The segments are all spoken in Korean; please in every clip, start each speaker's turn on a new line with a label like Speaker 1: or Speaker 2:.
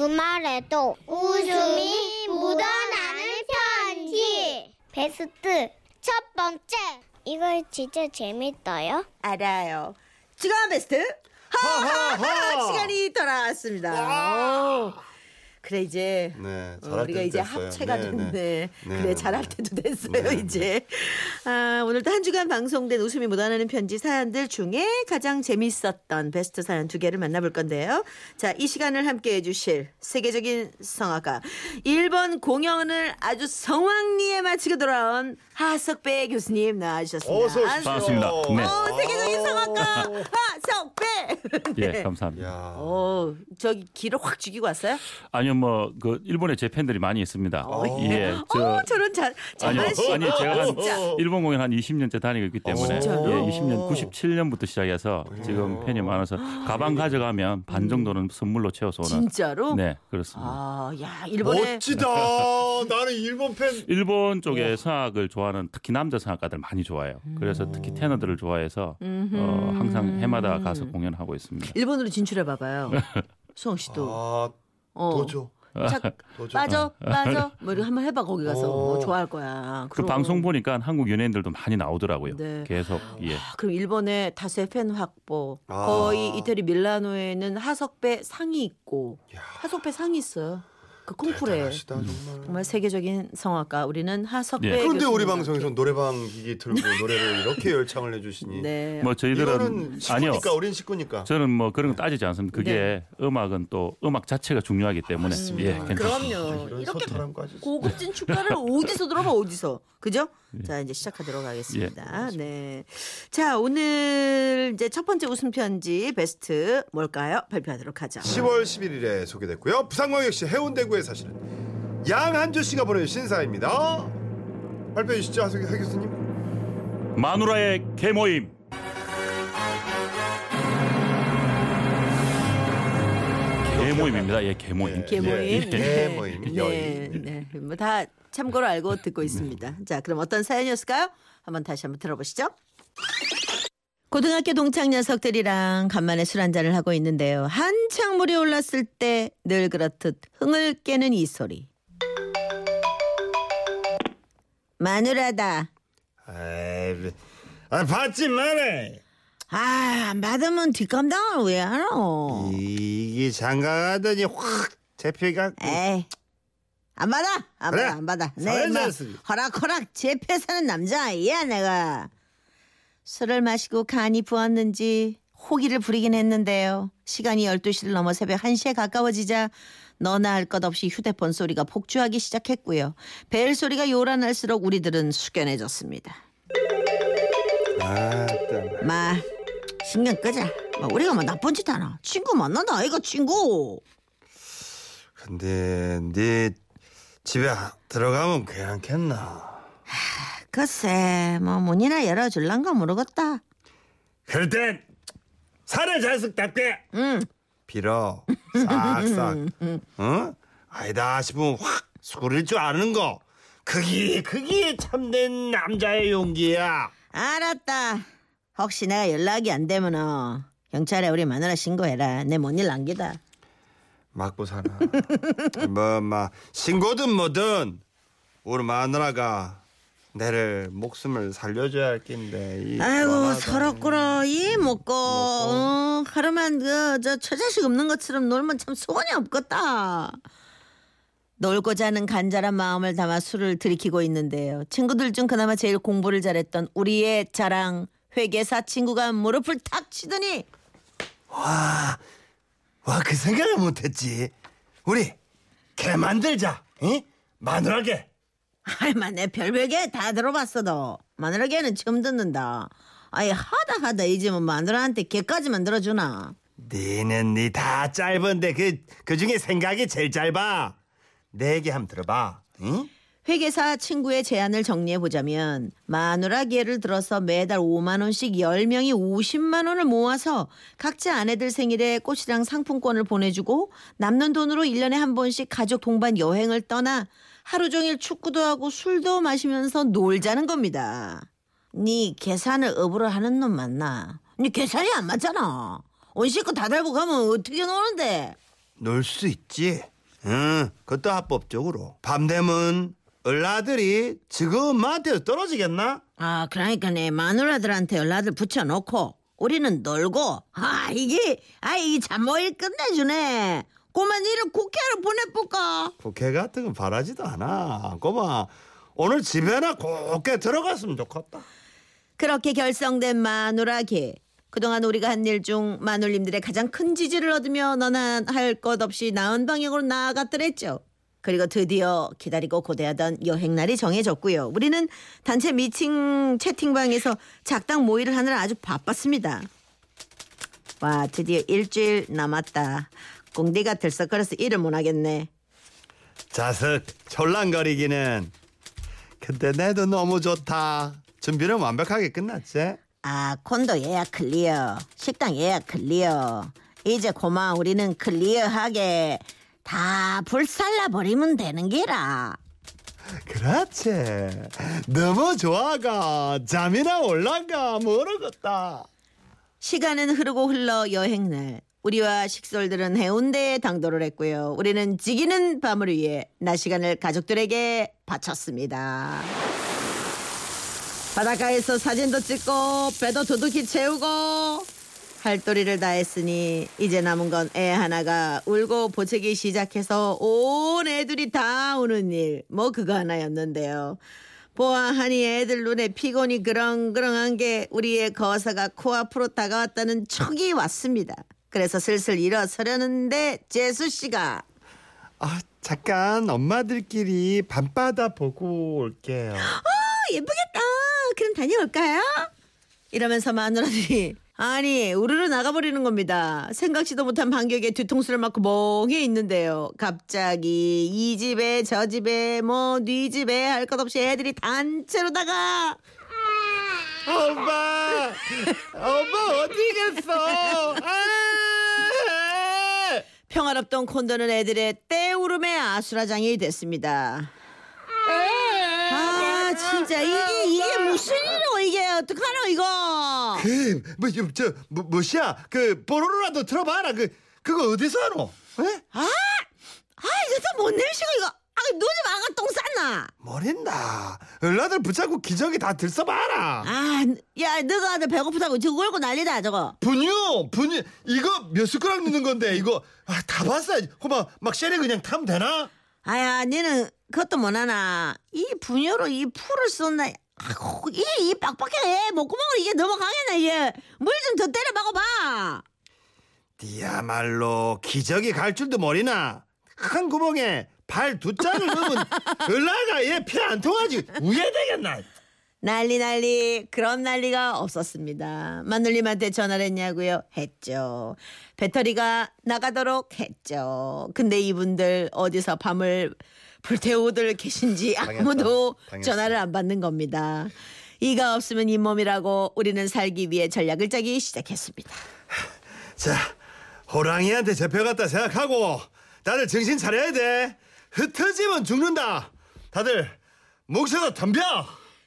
Speaker 1: 주말에도 웃음이 묻어나는 편지. 베스트 첫 번째. 이거 진짜 재밌어요?
Speaker 2: 알아요. 주간 베스트 하하하 시간이 돌아왔습니다. 오. 그래 이제
Speaker 3: 네,
Speaker 2: 어, 우리가 이제
Speaker 3: 됐어요.
Speaker 2: 합체가
Speaker 3: 네,
Speaker 2: 됐네.
Speaker 3: 네.
Speaker 2: 그래
Speaker 3: 네.
Speaker 2: 잘할 때도 됐어요
Speaker 3: 네, 네.
Speaker 2: 이제. 아, 오늘도 한 주간 방송된 웃음이 묻어나는 편지 사연들 중에 가장 재밌었던 베스트 사연 두 개를 만나볼 건데요. 자, 이 시간을 함께 해 주실 세계적인 성악가 1번 공연을 아주 성황리에 마치고 돌아온 하석배 교수님 나와주셨습니다.
Speaker 3: 어서 오십시오.
Speaker 4: 반갑습니다. 네.
Speaker 2: 어, 세계적인 성악가 하석배.
Speaker 4: 예, 감사합니다.
Speaker 3: 야.
Speaker 2: 어, 저기 기를 확 죽이고 왔어요?
Speaker 4: 아니요, 뭐 그 일본에 제 팬들이 많이 있습니다. 예, 저
Speaker 2: 어, 저런 자,
Speaker 4: 아니요, 아니 제가 한
Speaker 2: 진짜.
Speaker 4: 일본 공연 한 20년째 다니고 있기 때문에
Speaker 2: 어, 진짜로?
Speaker 4: 예, 20년 97년부터 시작해서 지금 팬이 많아서 가방 가져가면 반 정도는 선물로 채워서 오는.
Speaker 2: 진짜로?
Speaker 4: 네, 그렇습니다.
Speaker 2: 아, 야, 일본에
Speaker 3: 멋지다. 나는 일본 팬.
Speaker 4: 일본 쪽의 성악을 좋아하는 특히 남자 성악가들 많이 좋아해요. 그래서 특히 테너들을 좋아해서 어, 항상 해마다 가서 공연하고 있습니다.
Speaker 2: 일본으로 진출해 봐봐요. 수홍 씨도.
Speaker 3: 아,
Speaker 2: 어.
Speaker 3: 도죠.
Speaker 2: 자,
Speaker 3: 도죠.
Speaker 2: 빠져, 빠져. 뭐 이렇게 한번 해봐 거기 가서
Speaker 3: 어.
Speaker 2: 어, 좋아할 거야.
Speaker 4: 그
Speaker 2: 그럼.
Speaker 4: 방송 보니까 한국 연예인들도 많이 나오더라고요.
Speaker 2: 네.
Speaker 4: 계속 예.
Speaker 2: 아, 그럼 일본의 다수의 팬 확보.
Speaker 3: 아.
Speaker 2: 거의 이태리 밀라노에는 하석배 상이 있고 하석배 상이 있어요. 그 콩쿠르에.
Speaker 3: 대단하시다 정말.
Speaker 2: 정말 세계적인 성악가 우리는 하석배.
Speaker 4: 예.
Speaker 3: 그런데 우리 방송에서 노래방 기기 틀고 노래를 이렇게 열창을 해주시니.
Speaker 2: 네.
Speaker 4: 뭐 저희들은 아니요.
Speaker 3: 우린 식구니까.
Speaker 4: 저는 뭐 그런 거 따지지 않습니다. 그게 음악은 또 음악 자체가 중요하기 때문에 예, 괜찮습니다.
Speaker 2: 그럼요. 이렇게
Speaker 3: 소탈함까지.
Speaker 2: 고급진 축가를 어디서 들어봐 어디서 그죠? 자 이제 시작하도록
Speaker 4: 예.
Speaker 2: 하겠습니다. 네. 자 오늘 이제 첫 번째 웃음 편지 베스트 뭘까요? 발표하도록 하죠.
Speaker 3: 10월 11일에 소개됐고요. 부산광역시 해운대구에 사시는 양한주 씨가 보내주신 사연입니다. 발표해 주시죠, 하 교수님.
Speaker 4: 마누라의 개모임. 개모임입니다. 예, 개모임.
Speaker 2: 개모임.
Speaker 3: 예,
Speaker 2: 네.
Speaker 3: 개모임.
Speaker 2: 네,
Speaker 3: 여인.
Speaker 2: 네. 뭐다 참고로 알고 듣고 있습니다. 자, 그럼 어떤 사연이었을까요? 한번 다시 한번 들어보시죠. 고등학교 동창 녀석들이랑 간만에 술 한잔을 하고 있는데요. 한창 물이 올랐을 때 늘 그렇듯 흥을 깨는 이 소리. 마누라다.
Speaker 3: 아이, 아, 받지 마라.
Speaker 2: 아, 안 받으면 뒷감당을 왜 하노?
Speaker 3: 이게 장가가더니 확 잡혀가.
Speaker 2: 에이. 안 받아. 안
Speaker 3: 그래.
Speaker 2: 받아. 안 받아. 내막
Speaker 3: 쓰기.
Speaker 2: 허락허락 제패 사는 남자아이야 내가. 술을 마시고 간이 부었는지 호기를 부리긴 했는데요. 시간이 12시를 넘어 새벽 1시에 가까워지자 너나 할 것 없이 휴대폰 소리가 폭주하기 시작했고요. 벨 소리가 요란할수록 우리들은 숙연해졌습니다.
Speaker 3: 아, 땀.
Speaker 2: 마 신경 끄자. 뭐 우리가 뭐 나쁜 짓 하나. 친구 만난다 아이가 친구.
Speaker 3: 근데 네 집에 들어가면 괜찮겠나?
Speaker 2: 글쎄 뭐 문이나 열어줄란가 모르겠다.
Speaker 3: 그럴 땐 사내 자식답게
Speaker 2: 응.
Speaker 3: 빌어 싹싹 어? 아니다 싶으면 확 수그릴 줄 아는 거 그게 그게 참된 남자의 용기야
Speaker 2: 알았다. 혹시 내가 연락이 안 되면 어, 경찰에 우리 마누라 신고해라. 내 뭔 일 남기다.
Speaker 3: 맞고 사나 뭐 막 신고든 뭐든 우리 마누라가 내를 목숨을 살려줘야 할 낀데 이
Speaker 2: 아이고 꿇어 이 먹고 어, 하루만 그 저 처자식 없는 것처럼 놀면 참 소원이 없겠다. 놀고자 하는 간절한 마음을 담아 술을 들이키고 있는데요. 친구들 중 그나마 제일 공부를 잘했던 우리의 자랑 회계사 친구가 무릎을 탁 치더니
Speaker 3: 와 그 생각을 못했지 우리 개 만들자 응? 마누라게
Speaker 2: 할만 내 별별게 다 들어봤어 도 마누라개는 처음 듣는다. 아예 하다 하다 이제 뭐 마누라한테 개까지 만들어주나.
Speaker 3: 니는 니 다 짧은데 그, 그 중에 생각이 제일 짧아. 내 얘기 한번 들어봐. 응?
Speaker 2: 회계사 친구의 제안을 정리해 보자면 마누라기 예를 들어서 매달 5만 원씩 10명이 50만 원을 모아서 각자 아내들 생일에 꽃이랑 상품권을 보내주고 남는 돈으로 1년에 한 번씩 가족 동반 여행을 떠나 하루 종일 축구도 하고 술도 마시면서 놀자는 겁니다. 네 계산을 업으로 하는 놈 맞나? 네 계산이 안 맞잖아. 온 식구 다 달고 가면 어떻게 노는데?
Speaker 3: 놀 수 있지. 응, 그것도 합법적으로. 밤 되면 얼라들이 지금 엄마한테 떨어지겠나?
Speaker 2: 아 그러니까 내 마누라들한테 연락을 붙여놓고 우리는 놀고 아 이게 아 이게 잠모일 끝내주네 꼬만 이를 국회로 보내볼까
Speaker 3: 국회 같은 건 바라지도 않아. 꼬마, 오늘 집에나 곱게 들어갔으면 좋겠다.
Speaker 2: 그렇게 결성된 마누라계 그동안 우리가 한 일 중 마눌님들의 가장 큰 지지를 얻으며 너나 할 것 없이 나은 방향으로 나아갔더랬죠. 그리고 드디어 기다리고 고대하던 여행날이 정해졌고요. 우리는 단체 미팅 채팅방에서 작당 모의를 하느라 아주 바빴습니다. 와 드디어 일주일 남았다. 공대가 들썩거려서 일을 못하겠네.
Speaker 3: 자석 촐랑거리기는. 근데 내도 너무 좋다. 준비는 완벽하게 끝났지?
Speaker 2: 아 콘도 예약 clear 식당 예약 clear 이제 고마 우리는 clear하게 다 불살라 버리면 되는 게라
Speaker 3: 그렇지. 너무 좋아가. 잠이나 올란가 모르겠다.
Speaker 2: 시간은 흐르고 흘러 여행날 우리와 식솔들은 해운대에 당도를 했고요 우리는 지기는 밤을 위해 낮 시간을 가족들에게 바쳤습니다 바닷가에서 사진도 찍고 배도 두둑히 채우고 할도리를 다 했으니 이제 남은 건 애 하나가 울고 보채기 시작해서 온 애들이 다 우는 일 뭐 그거 하나였는데요 보아하니 애들 눈에 피곤이 그렁그렁한 게 우리의 거사가 코앞으로 다가왔다는 촉이 왔습니다 그래서 슬슬 일어서려는데 재수 씨가
Speaker 3: 아, 잠깐 엄마들끼리 밤바다 보고 올게요.
Speaker 2: 어, 예쁘겠다. 그럼 다녀올까요? 이러면서 마누라들이 아니 우르르 나가버리는 겁니다. 생각지도 못한 반격에 뒤통수를 맞고 멍해 있는데요. 갑자기 이 집에 저 집에 뭐네 집에 할 것 없이 애들이 단체로다가
Speaker 3: 엄마, 엄마 어디 갔어? 아!
Speaker 2: 평화롭던 콘도는 애들의 떼울음의 아수라장이 됐습니다. 아 진짜 이게 이게 무슨 어떡하노 이거
Speaker 3: 그, 뭐, 저, 뭐, 뭐시야? 그, 뽀로로라도 틀어봐라. 그, 그거 어디서 하노? 에?
Speaker 2: 아, 아 이것도 뭔 냄새가 이거 아 누구 집 아가 똥 쌌나
Speaker 3: 모른다. 얼라들 붙잡고 기저귀 다 들써봐라.
Speaker 2: 아 야 너가 아들 배고프다고 저거 울고 난리다 저거
Speaker 3: 분유, 분유. 이거 몇 숟가락 넣는 건데, 이거. 아, 다 봤어. 그만, 막 쉐리 그냥 타면 되나?
Speaker 2: 아야 니는 그것도 못하나 이 분유로 이 풀을 쏟나 이게 이 빡빡해 목구멍으로 이게 넘어가겠나 이게 물 좀 더 때려 박아봐
Speaker 3: 니야말로 기저귀 갈 줄도 모르나? 큰 구멍에 발 두 짝을 넣으면 얼라가 얘 피 안 통하지. 우회되겠나?
Speaker 2: 난리 난리 그런 난리가 없었습니다. 마눌님한테 전화를 했냐고요? 했죠. 배터리가 나가도록 했죠. 근데 이분들 어디서 밤을 불태우들 계신지 아무도
Speaker 3: 당했어.
Speaker 2: 전화를 안 받는 겁니다. 이가 없으면 잇몸이라고 우리는 살기 위해 전략을 짜기 시작했습니다.
Speaker 3: 자, 호랑이한테 잡혀갔다 생각하고 다들 정신 차려야 돼. 흩어지면 죽는다. 다들 목소리 덤벼.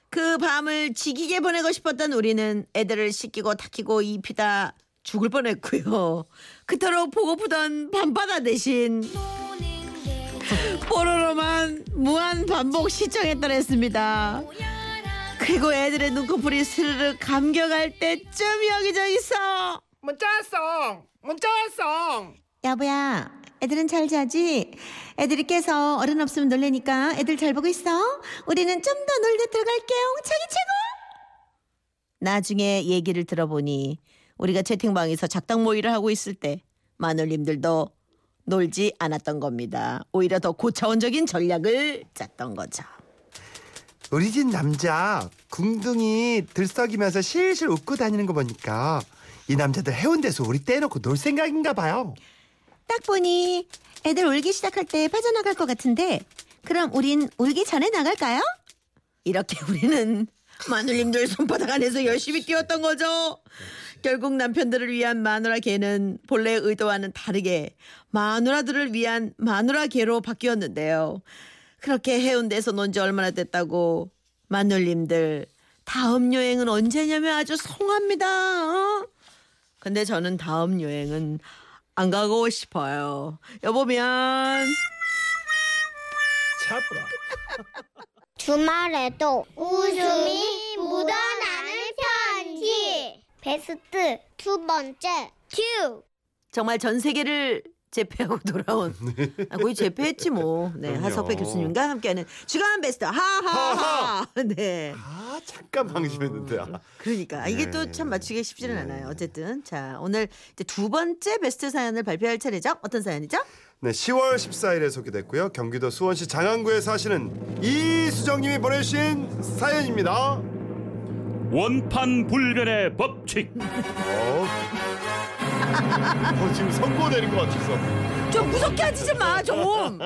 Speaker 2: 그 밤을 지기게 보내고 싶었던 우리는 애들을 씻기고 닦이고 입히다 죽을 뻔했고요. 그토록 보고프던 밤바다 대신 뽀로로만 무한 반복 시청했더랬습니다. 그리고 애들의 눈꺼풀이 스르르 감겨갈 때쯤 여기저기서
Speaker 3: 문자 왔어. 문자 왔어.
Speaker 2: 여보야 애들은 잘 자지? 애들이 깨서 어른 없으면 놀래니까 애들 잘 보고 있어 우리는 좀 더 놀다 들어갈게요 자기 최고 나중에 얘기를 들어보니 우리가 채팅방에서 작당 모의를 하고 있을 때 마눌님들도 놀지 않았던 겁니다 오히려 더 고차원적인 전략을 짰던 거죠
Speaker 3: 우리 집 남자 궁둥이 들썩이면서 실실 웃고 다니는 거 보니까 이 남자들 해운대에서 우리 떼놓고 놀 생각인가 봐요.
Speaker 2: 딱 보니 애들 울기 시작할 때 빠져나갈 것 같은데 그럼 우린 울기 전에 나갈까요? 이렇게 우리는 마눌님들 손바닥 안에서 열심히 뛰었던 거죠. 결국 남편들을 위한 마누라 개는 본래 의도와는 다르게 마누라들을 위한 마누라 개로 바뀌었는데요. 그렇게 해운대에서 논 지 얼마나 됐다고 마눌님들 다음 여행은 언제냐면 아주 송합니다. 어? 근데 저는 다음 여행은 안 가고 싶어요. 여보면
Speaker 3: 잡으라.
Speaker 1: 주말에도 웃음이 묻어나는 편지. 베스트 두 번째 큐.
Speaker 2: 정말 전 세계를 재패하고 돌아온 아, 거의 재패했지 뭐. 네,
Speaker 3: 그럼요.
Speaker 2: 하석배 교수님과 함께하는 주간 베스트 하하하. 네.
Speaker 3: 아 잠깐 방심했는데. 아.
Speaker 2: 그러니까 이게
Speaker 3: 네.
Speaker 2: 또참 맞추기 쉽지는
Speaker 3: 네.
Speaker 2: 않아요. 어쨌든 자 오늘 이제 두 번째 베스트 사연을 발표할 차례죠. 어떤 사연이죠?
Speaker 3: 네, 10월 14일에 소개됐고요. 경기도 수원시 장안구에 사시는 이수정님이 보내주신 사연입니다.
Speaker 4: 원판 불변의 법칙.
Speaker 3: 어, 어, 지금 선고 내린 것 같았어.
Speaker 2: 좀 무섭게 하지 마 좀.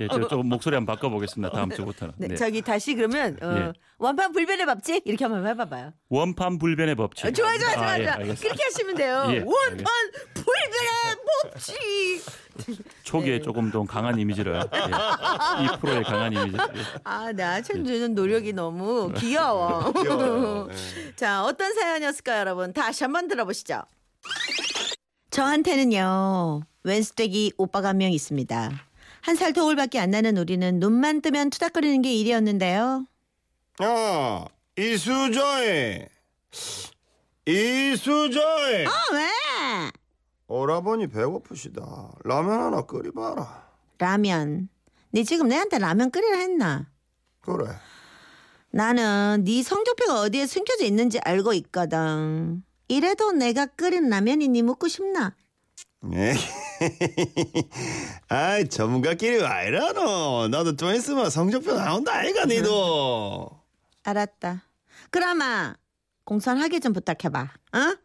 Speaker 4: 예, 저 조금 목소리 한번 바꿔보겠습니다. 다음 주부터는.
Speaker 2: 네,
Speaker 4: 네.
Speaker 2: 저기 다시 그러면 어,
Speaker 4: 예.
Speaker 2: 원판 불변의 법칙 이렇게 한번 해봐봐요.
Speaker 4: 원판 불변의 법칙.
Speaker 2: 어, 좋아 좋아 좋아
Speaker 4: 아, 예,
Speaker 2: 좋아.
Speaker 4: 알겠습니다.
Speaker 2: 그렇게 하시면 돼요.
Speaker 4: 예,
Speaker 2: 원판 불변의 법칙.
Speaker 4: 초기에
Speaker 2: 네.
Speaker 4: 조금 더 강한 이미지를 예. 이 프로의 강한 이미지. 예.
Speaker 2: 아 나 천주는 노력이 너무 귀여워.
Speaker 3: 귀여워요. 네.
Speaker 2: 자, 어떤 사연이었을까요, 여러분? 다시 한번 들어보시죠. 저한테는요, 웬스떼기 오빠가 한 명 있습니다. 한살 터울밖에 안 나는 우리는 눈만 뜨면 투닥거리는 게 일이었는데요.
Speaker 3: 야, 이수정이, 이수정이.
Speaker 2: 어, 왜?
Speaker 3: 오라버니 배고프시다. 라면 하나 끓여봐라.
Speaker 2: 라면. 네 지금 내한테 라면 끓이라 했나?
Speaker 3: 그래.
Speaker 2: 나는 네 성적표가 어디에 숨겨져 있는지 알고 있거든. 이래도 내가 끓인 라면이 네 먹고 싶나?
Speaker 3: 네. 아이 전문가끼리 와 이러노. 나도 좀 있으면 성적표 나온다 아이가 니도.
Speaker 2: 알았다. 그라마 공손하게 좀 부탁해봐. 어?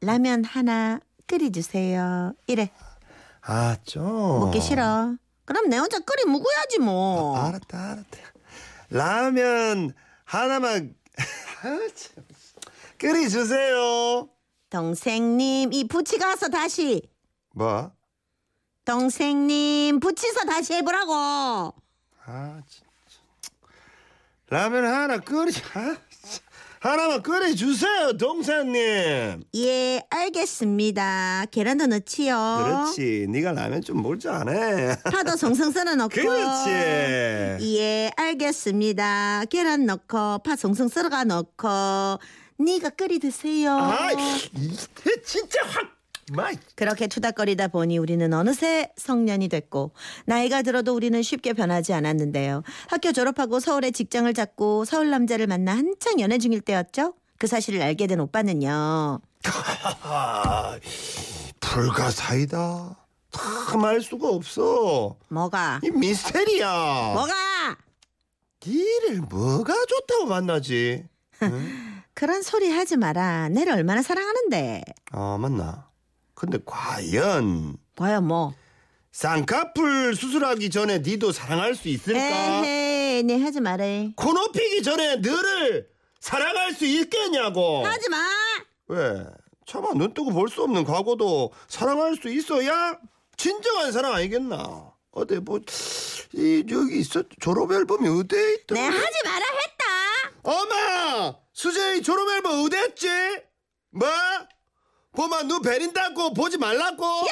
Speaker 2: 라면 하나 끓여주세요. 이래
Speaker 3: 아 좀.
Speaker 2: 먹기 싫어. 그럼 내 혼자 끓여 먹어야지 뭐.
Speaker 3: 아, 알았다 알았다. 라면 하나만 아, 참. 끓여주세요.
Speaker 2: 동생님 이 부치 가서 다시.
Speaker 3: 뭐?
Speaker 2: 동생님 부치서 다시 해보라고.
Speaker 3: 아 진짜. 라면 하나 끓여. 하나만 끓여주세요 동생님.
Speaker 2: 예 알겠습니다. 계란도 넣지요.
Speaker 3: 그렇지. 네가 라면 좀 먹을 줄 아네.
Speaker 2: 파도 송송 썰어 넣고.
Speaker 3: 그렇지.
Speaker 2: 예 알겠습니다. 계란 넣고 파 송송 썰어가 넣고. 네가 끓이 드세요.
Speaker 3: 아, 이 진짜 확.
Speaker 2: 그렇게 투닥거리다 보니 우리는 어느새 성년이 됐고 나이가 들어도 우리는 쉽게 변하지 않았는데요. 학교 졸업하고 서울에 직장을 잡고 서울 남자를 만나 한창 연애 중일 때였죠. 그 사실을 알게 된 오빠는요.
Speaker 3: 아, 불가사의다. 참 알 수가 없어.
Speaker 2: 뭐가?
Speaker 3: 이 미스테리야.
Speaker 2: 뭐가?
Speaker 3: 니를 뭐가 좋다고 만나지?
Speaker 2: 그런 소리 하지 마라. 내를 얼마나 사랑하는데.
Speaker 3: 아 맞나? 근데 과연
Speaker 2: 과연 뭐?
Speaker 3: 쌍꺼풀 수술하기 전에 니도 사랑할 수 있을까?
Speaker 2: 네 하지 말해.
Speaker 3: 코 높이기 전에 너를 사랑할 수 있겠냐고?
Speaker 2: 하지 마.
Speaker 3: 왜? 차마 눈 뜨고 볼 수 없는 과거도 사랑할 수 있어야 진정한 사랑 아니겠나? 어디 뭐이 여기 있어 졸업 앨범이 어디에 있다?
Speaker 2: 네 하지 마라 했다.
Speaker 3: 엄마 수재이 졸업 앨범 어디 했지? 뭐? 보면 눈 베린다고 보지 말라고? 야,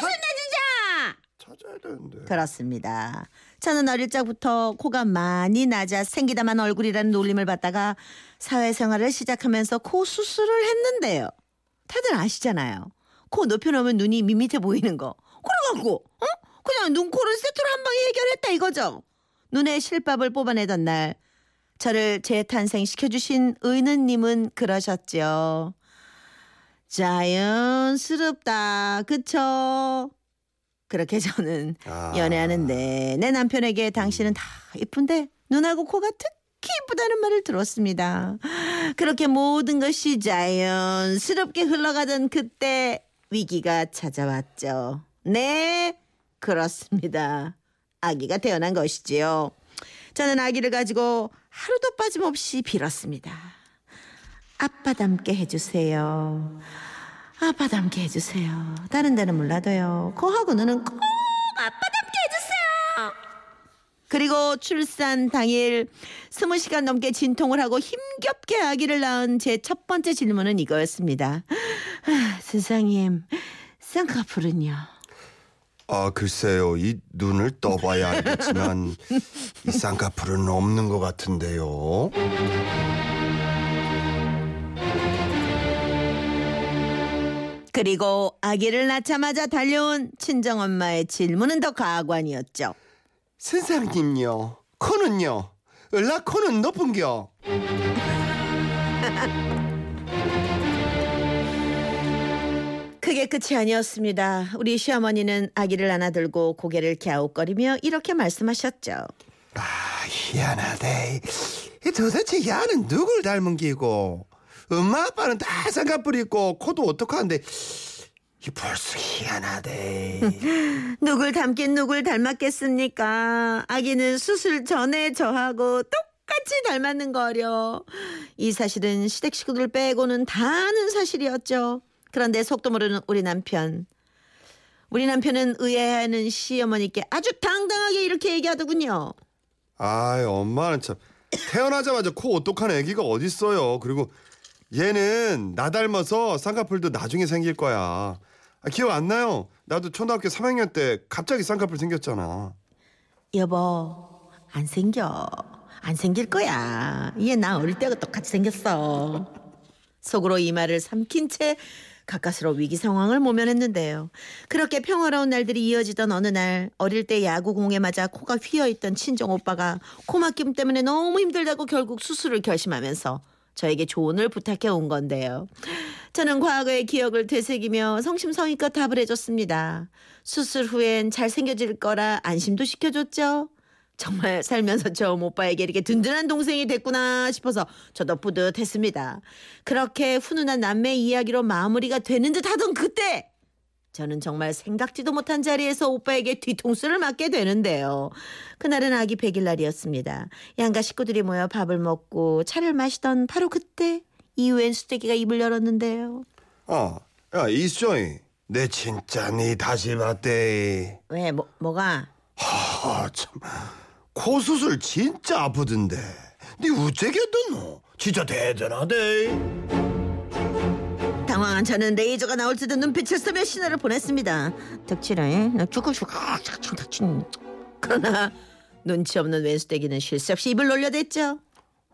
Speaker 2: 죽었습니다 진짜.
Speaker 3: 찾아야 되는데.
Speaker 2: 그렇습니다. 저는 어릴 적부터 코가 많이 낮아 생기다만 얼굴이라는 놀림을 받다가 사회생활을 시작하면서 코 수술을 했는데요. 다들 아시잖아요. 코 높여놓으면 눈이 밋밋해 보이는 거. 그래갖고 어? 그냥 눈 코를 세트로 한 방에 해결했다 이거죠. 눈에 실밥을 뽑아내던 날 저를 재탄생시켜주신 의느님은 그러셨죠. 자연스럽다. 그쵸? 그렇게 저는
Speaker 3: 아.
Speaker 2: 연애하는데 내 남편에게 당신은 다 이쁜데 눈하고 코가 특히 이쁘다는 말을 들었습니다. 그렇게 모든 것이 자연스럽게 흘러가던 그때 위기가 찾아왔죠. 네, 그렇습니다. 아기가 태어난 것이지요. 저는 아기를 가지고 하루도 빠짐없이 빌었습니다. 아빠 닮게 해주세요. 아빠 닮게 해주세요. 다른 데는 몰라도요. 코하고 눈은 꼭 아빠 닮게 해주세요. 그리고 출산 당일 스무 시간 넘게 진통을 하고 힘겹게 아기를 낳은 제 첫 번째 질문은 이거였습니다. 아, 선생님, 쌍꺼풀은요?
Speaker 3: 아 글쎄요 이 눈을 떠봐야 알겠지만 이 쌍꺼풀은 없는 것 같은데요.
Speaker 2: 그리고 아기를 낳자마자 달려온 친정엄마의 질문은 더 가관이었죠.
Speaker 3: 선생님요 코는요 을라 코는 높은겨.
Speaker 2: 그게 끝이 아니었습니다. 우리 시어머니는 아기를 안아들고 고개를 갸웃거리며 이렇게 말씀하셨죠.
Speaker 3: 아 희한하대. 이 도대체 야는 누굴 닮은 기고 엄마 아빠는 다 쌍꺼풀 있고 코도 어떡한데 이 벌써 희한하대.
Speaker 2: 누굴 닮긴 누굴 닮았겠습니까? 아기는 수술 전에 저하고 똑같이 닮았는 거려. 이 사실은 시댁 식구들 빼고는 다 아는 사실이었죠. 그런데 속도 모르는 우리 남편. 우리 남편은 의아해하는 시어머니께 아주 당당하게 이렇게 얘기하더군요.
Speaker 3: 아이 엄마는 참 태어나자마자 코 오똑한 애기가 어딨어요. 그리고 얘는 나 닮아서 쌍꺼풀도 나중에 생길 거야. 아, 기억 안 나요? 나도 초등학교 3학년 때 갑자기 쌍꺼풀 생겼잖아.
Speaker 2: 여보, 안 생겨. 안 생길 거야. 얘 나 어릴 때가 똑같이 생겼어. 속으로 이 말을 삼킨 채 가까스로 위기 상황을 모면했는데요. 그렇게 평화로운 날들이 이어지던 어느 날 어릴 때 야구공에 맞아 코가 휘어있던 친정 오빠가 코막힘 때문에 너무 힘들다고 결국 수술을 결심하면서 저에게 조언을 부탁해 온 건데요. 저는 과거의 기억을 되새기며 성심성의껏 답을 해줬습니다. 수술 후엔 잘생겨질 거라 안심도 시켜줬죠. 정말 살면서 처음 오빠에게 이렇게 든든한 동생이 됐구나 싶어서 저도 뿌듯했습니다. 그렇게 훈훈한 남매 이야기로 마무리가 되는 듯 하던 그때 저는 정말 생각지도 못한 자리에서 오빠에게 뒤통수를 맞게 되는데요. 그날은 아기 100일 날이었습니다. 양가 식구들이 모여 밥을 먹고 차를 마시던 바로 그때 이후엔 수태기가 입을 열었는데요.
Speaker 3: 아, 야 이수정이, 내 진짜 니 다시 봤대.
Speaker 2: 왜 뭐, 뭐가?
Speaker 3: 아 참, 코 수술 진짜 아프던데. 니 우째겠던노? 진짜 대단하대.
Speaker 2: 당황한 저는 레이저가 나올 듯한 눈빛을 쓰며 신호를 보냈습니다. 덕질해. 나 쭉쭉쭉 덕친. 그러나 눈치 없는 왼수대기는 쉴 새 없이 입을 놀려댔죠.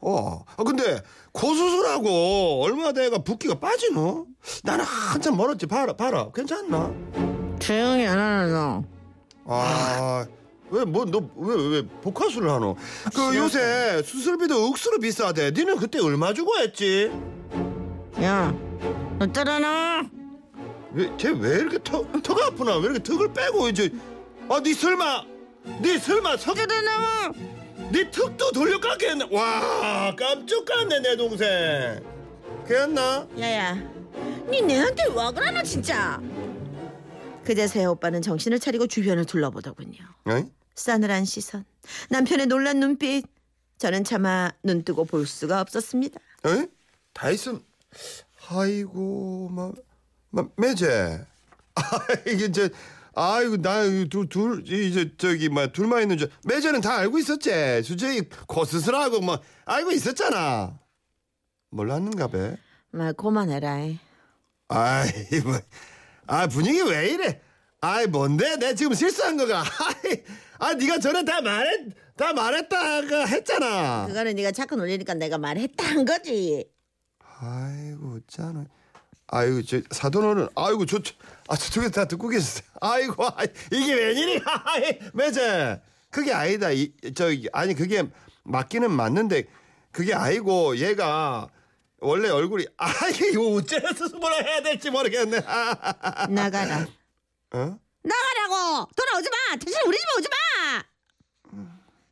Speaker 3: 어, 아, 근데 코 수술하고 얼마 돼가 붓기가 빠지노? 나는 한참 멀었지. 봐라, 봐라. 괜찮나?
Speaker 2: 조용히 안 하는 너.
Speaker 3: 아, 왜 뭐 너 왜 왜 복화술을 하노? 그 요새 수술비도 억수로 비싸대. 니는 그때 얼마 주고 했지?
Speaker 2: 야, 너 따라나.
Speaker 3: 왜쟤왜 이렇게 턱 턱 아프나? 왜 이렇게 턱을 빼고 이제? 아, 니 설마, 니 설마 석
Speaker 2: 따라나.
Speaker 3: 네 턱도 돌려 깎겠네. 와 깜짝 놀랐네 내 동생. 괜나?
Speaker 2: 야야, 니 내한테 와 그러나 진짜. 그제서야 오빠는 정신을 차리고 주변을 둘러보더군요.
Speaker 3: 어이?
Speaker 2: 싸늘한 시선, 남편의 놀란 눈빛. 저는 차마 눈 뜨고 볼 수가 없었습니다.
Speaker 3: 어이? 다이슨. 아이고 막 막 매제. 아 이게 저 아이고 나둘둘 이제 저기 막 둘만 있는 줄 매제는 다 알고 있었지. 수저이 코 수술하고 뭐 알고 있었잖아. 몰랐는가 봐.
Speaker 2: 말 그만해라.
Speaker 3: 아이 뭐, 아 분위기 왜 이래? 아이 뭔데? 내 지금 실수한 거가? 아이, 아 네가 전에 다 말했 다 말했다가 했잖아.
Speaker 2: 그거는 네가 자꾸 놀리니까 내가 말했다 한 거지.
Speaker 3: 아이고 어쩌나. 아이고 저 사돈어른 아이고 저아 저쪽에 다 듣고 계셨어요. 아이고 아이, 이게 웬일이야? 매제 그게 아니다. 이, 저기 아니 그게 맞기는 맞는데 그게 아니고 얘가 원래 얼굴이 아 이거 어째서 뭐라 해야 될지 모르겠네. 아,
Speaker 2: 나가라.
Speaker 3: 어?
Speaker 2: 나가라고 돌아오지 마. 다시 우리 집에 오지 마.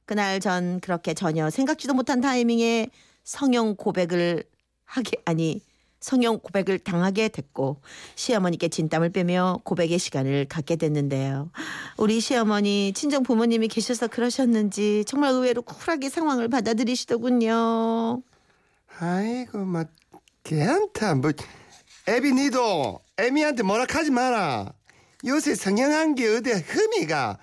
Speaker 2: 그날 전 그렇게 전혀 생각지도 못한 타이밍에 성형 고백을 하게 아니 성형 고백을 당하게 됐고 시어머니께 진땀을 빼며 고백의 시간을 갖게 됐는데요. 우리 시어머니 친정 부모님이 계셔서 그러셨는지 정말 의외로 쿨하게 상황을 받아들이시더군요.
Speaker 3: 아이고 막 걔한테 뭐 애비 니도 애미한테 뭐라 하지 마라. 요새 성형한 게 어디 흠이가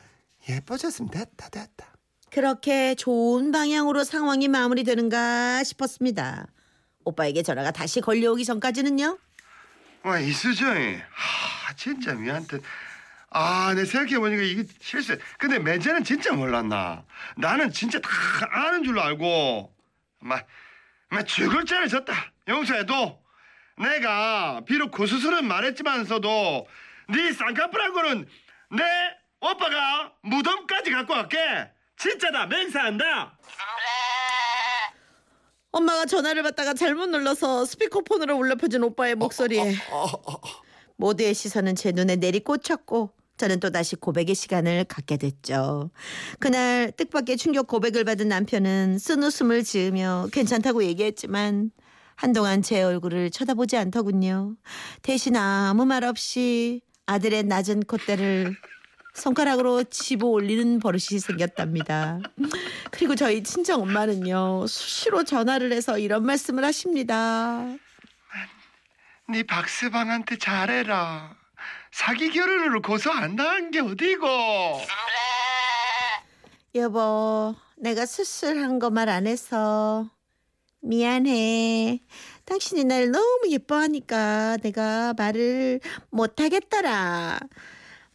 Speaker 3: 예뻐졌으면 됐다 됐다.
Speaker 2: 그렇게 좋은 방향으로 상황이 마무리되는가 싶었습니다. 오빠에게 전화가 다시 걸려오기 전까지는요.
Speaker 3: 와 이수정이 하 진짜 미안해. 아내 생각해 보니까 이게 실수. 근데 매제는 진짜 몰랐나. 나는 진짜 다 아는 줄로 알고 막, 막 죽을 죄를 졌다. 용서해도 내가 비록 고수술은 말했지만서도 네 쌍꺼풀하고는 내 오빠가 무덤까지 갖고 갈게. 진짜다 맹세한다.
Speaker 2: 엄마가 전화를 받다가 잘못 눌러서 스피커폰으로 울려 퍼진 오빠의 목소리에 모두의 시선은 제 눈에 내리꽂혔고 저는 또다시 고백의 시간을 갖게 됐죠. 그날 뜻밖의 충격 고백을 받은 남편은 쓴 웃음을 지으며 괜찮다고 얘기했지만 한동안 제 얼굴을 쳐다보지 않더군요. 대신 아무 말 없이 아들의 낮은 콧대를 손가락으로 집어 올리는 버릇이 생겼답니다. 그리고 저희 친정 엄마는요 수시로 전화를 해서 이런 말씀을 하십니다.
Speaker 3: 네 박스방한테 잘해라. 사기 결혼으로 고소 안 당한 게 어디고?
Speaker 2: 여보, 내가 수술한 거 말 안 해서 미안해. 당신이 날 너무 예뻐하니까 내가 말을 못 하겠더라.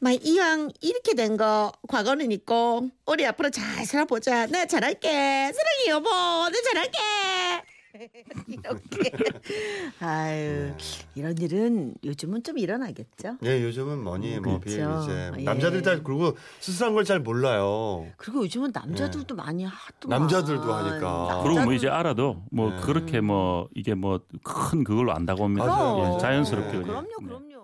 Speaker 2: 막 이왕 이렇게 된 거 과거는 있고 우리 앞으로 잘 살아보자. 내가 잘할게. 사랑해 여보. 내가 잘할게. 이렇게. 아유, 이런 일은 요즘은 좀 일어나겠죠.
Speaker 3: 예, 요즘은 뭐니 뭐 비,
Speaker 2: 그렇죠.
Speaker 3: 이제
Speaker 2: 예.
Speaker 3: 남자들 잘 그리고 수술한 걸 잘 몰라요.
Speaker 2: 그리고 요즘은 남자들도 많이 하더만.
Speaker 3: 예. 남자들도 하니까.
Speaker 4: 그리고 뭐 이제 알아도 뭐
Speaker 3: 네.
Speaker 4: 그렇게 뭐 이게 뭐 큰 그걸로 안다고 합니다. 예, 자연스럽게
Speaker 3: 네.
Speaker 4: 그냥.
Speaker 2: 그럼요,
Speaker 4: 네.
Speaker 2: 그럼요.